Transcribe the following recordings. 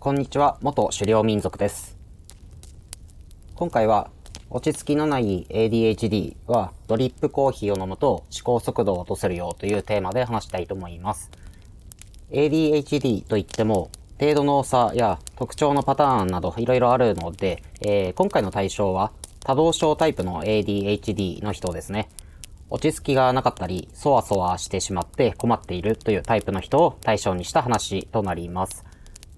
こんにちは、元狩猟民族です。今回は、落ち着きのない ADHD はドリップコーヒーを飲むと思考速度を落とせるよというテーマで話したいと思います。ADHD といっても、程度の差や特徴のパターンなどいろいろあるので、えー、今回の対象は多動症タイプの ADHD の人ですね。落ち着きがなかったり、そわそわしてしまって困っているというタイプの人を対象にした話となります。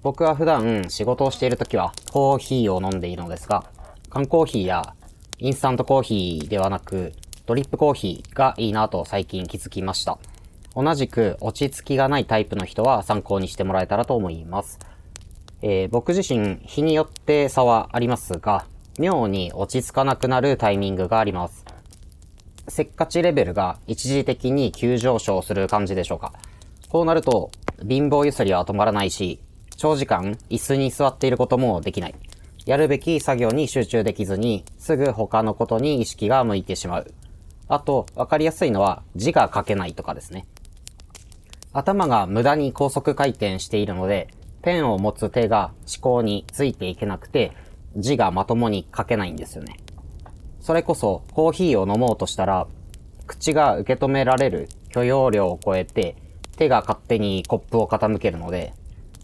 僕は普段仕事をしている時はコーヒーを飲んでいるのですが、缶コーヒーやインスタントコーヒーではなく、ドリップコーヒーがいいなと最近気づきました。同じく落ち着きがないタイプの人は参考にしてもらえたらと思います。えー、僕自身日によって差はありますが、妙に落ち着かなくなるタイミングがあります。せっかちレベルが一時的に急上昇する感じでしょうか。こうなると、貧乏ゆすりは止まらないし、長時間椅子に座っていることもできない。やるべき作業に集中できずに、すぐ他のことに意識が向いてしまう。あと、わかりやすいのは字が書けないとかですね。頭が無駄に高速回転しているので、ペンを持つ手が思考についていけなくて、字がまともに書けないんですよね。それこそ、コーヒーを飲もうとしたら、口が受け止められる許容量を超えて、手が勝手にコップを傾けるので、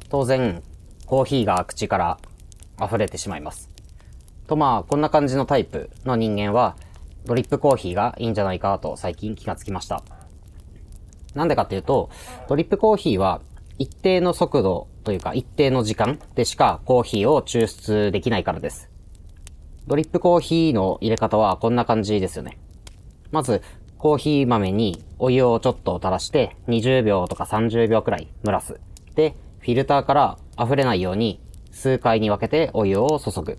当然、コーヒーが口から溢れてしまいます。とまあ、こんな感じのタイプの人間は、ドリップコーヒーがいいんじゃないかと最近気がつきました。なんでかっていうと、ドリップコーヒーは一定の速度というか一定の時間でしかコーヒーを抽出できないからです。ドリップコーヒーの入れ方はこんな感じですよね。まず、コーヒー豆にお湯をちょっと垂らして20秒とか30秒くらい蒸らす。で、フィルターから溢れないように数回に分けてお湯を注ぐ。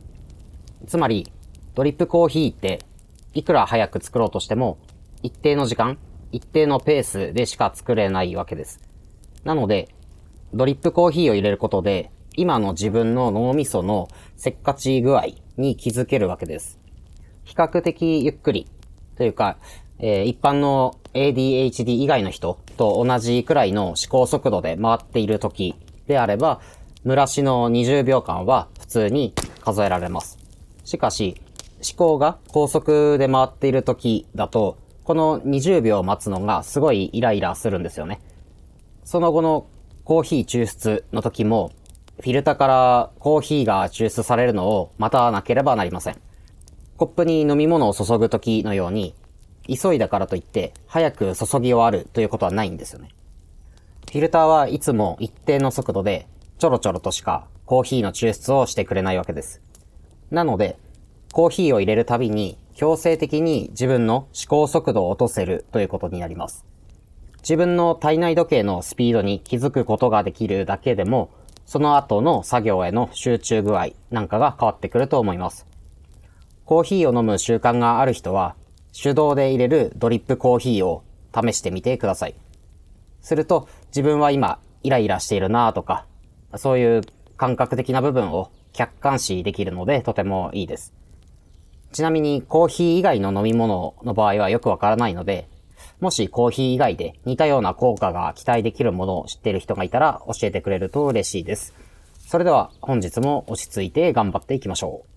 つまり、ドリップコーヒーっていくら早く作ろうとしても一定の時間、一定のペースでしか作れないわけです。なので、ドリップコーヒーを入れることで今の自分の脳みそのせっかち具合に気づけるわけです。比較的ゆっくりというか、えー、一般の ADHD 以外の人と同じくらいの思考速度で回っている時であれば、蒸らしの20秒間は普通に数えられます。しかし、思考が高速で回っている時だと、この20秒待つのがすごいイライラするんですよね。その後のコーヒー抽出の時も、フィルターからコーヒーが抽出されるのを待たなければなりません。コップに飲み物を注ぐ時のように、急いだからといって早く注ぎ終わるということはないんですよね。フィルターはいつも一定の速度でちょろちょろとしかコーヒーの抽出をしてくれないわけです。なので、コーヒーを入れるたびに強制的に自分の思考速度を落とせるということになります。自分の体内時計のスピードに気づくことができるだけでも、その後の作業への集中具合なんかが変わってくると思います。コーヒーを飲む習慣がある人は、手動で入れるドリップコーヒーを試してみてください。すると、自分は今、イライラしているなとか、そういう感覚的な部分を客観視できるので、とてもいいです。ちなみに、コーヒー以外の飲み物の場合はよくわからないので、もしコーヒー以外で似たような効果が期待できるものを知っている人がいたら教えてくれると嬉しいです。それでは本日も落ち着いて頑張っていきましょう。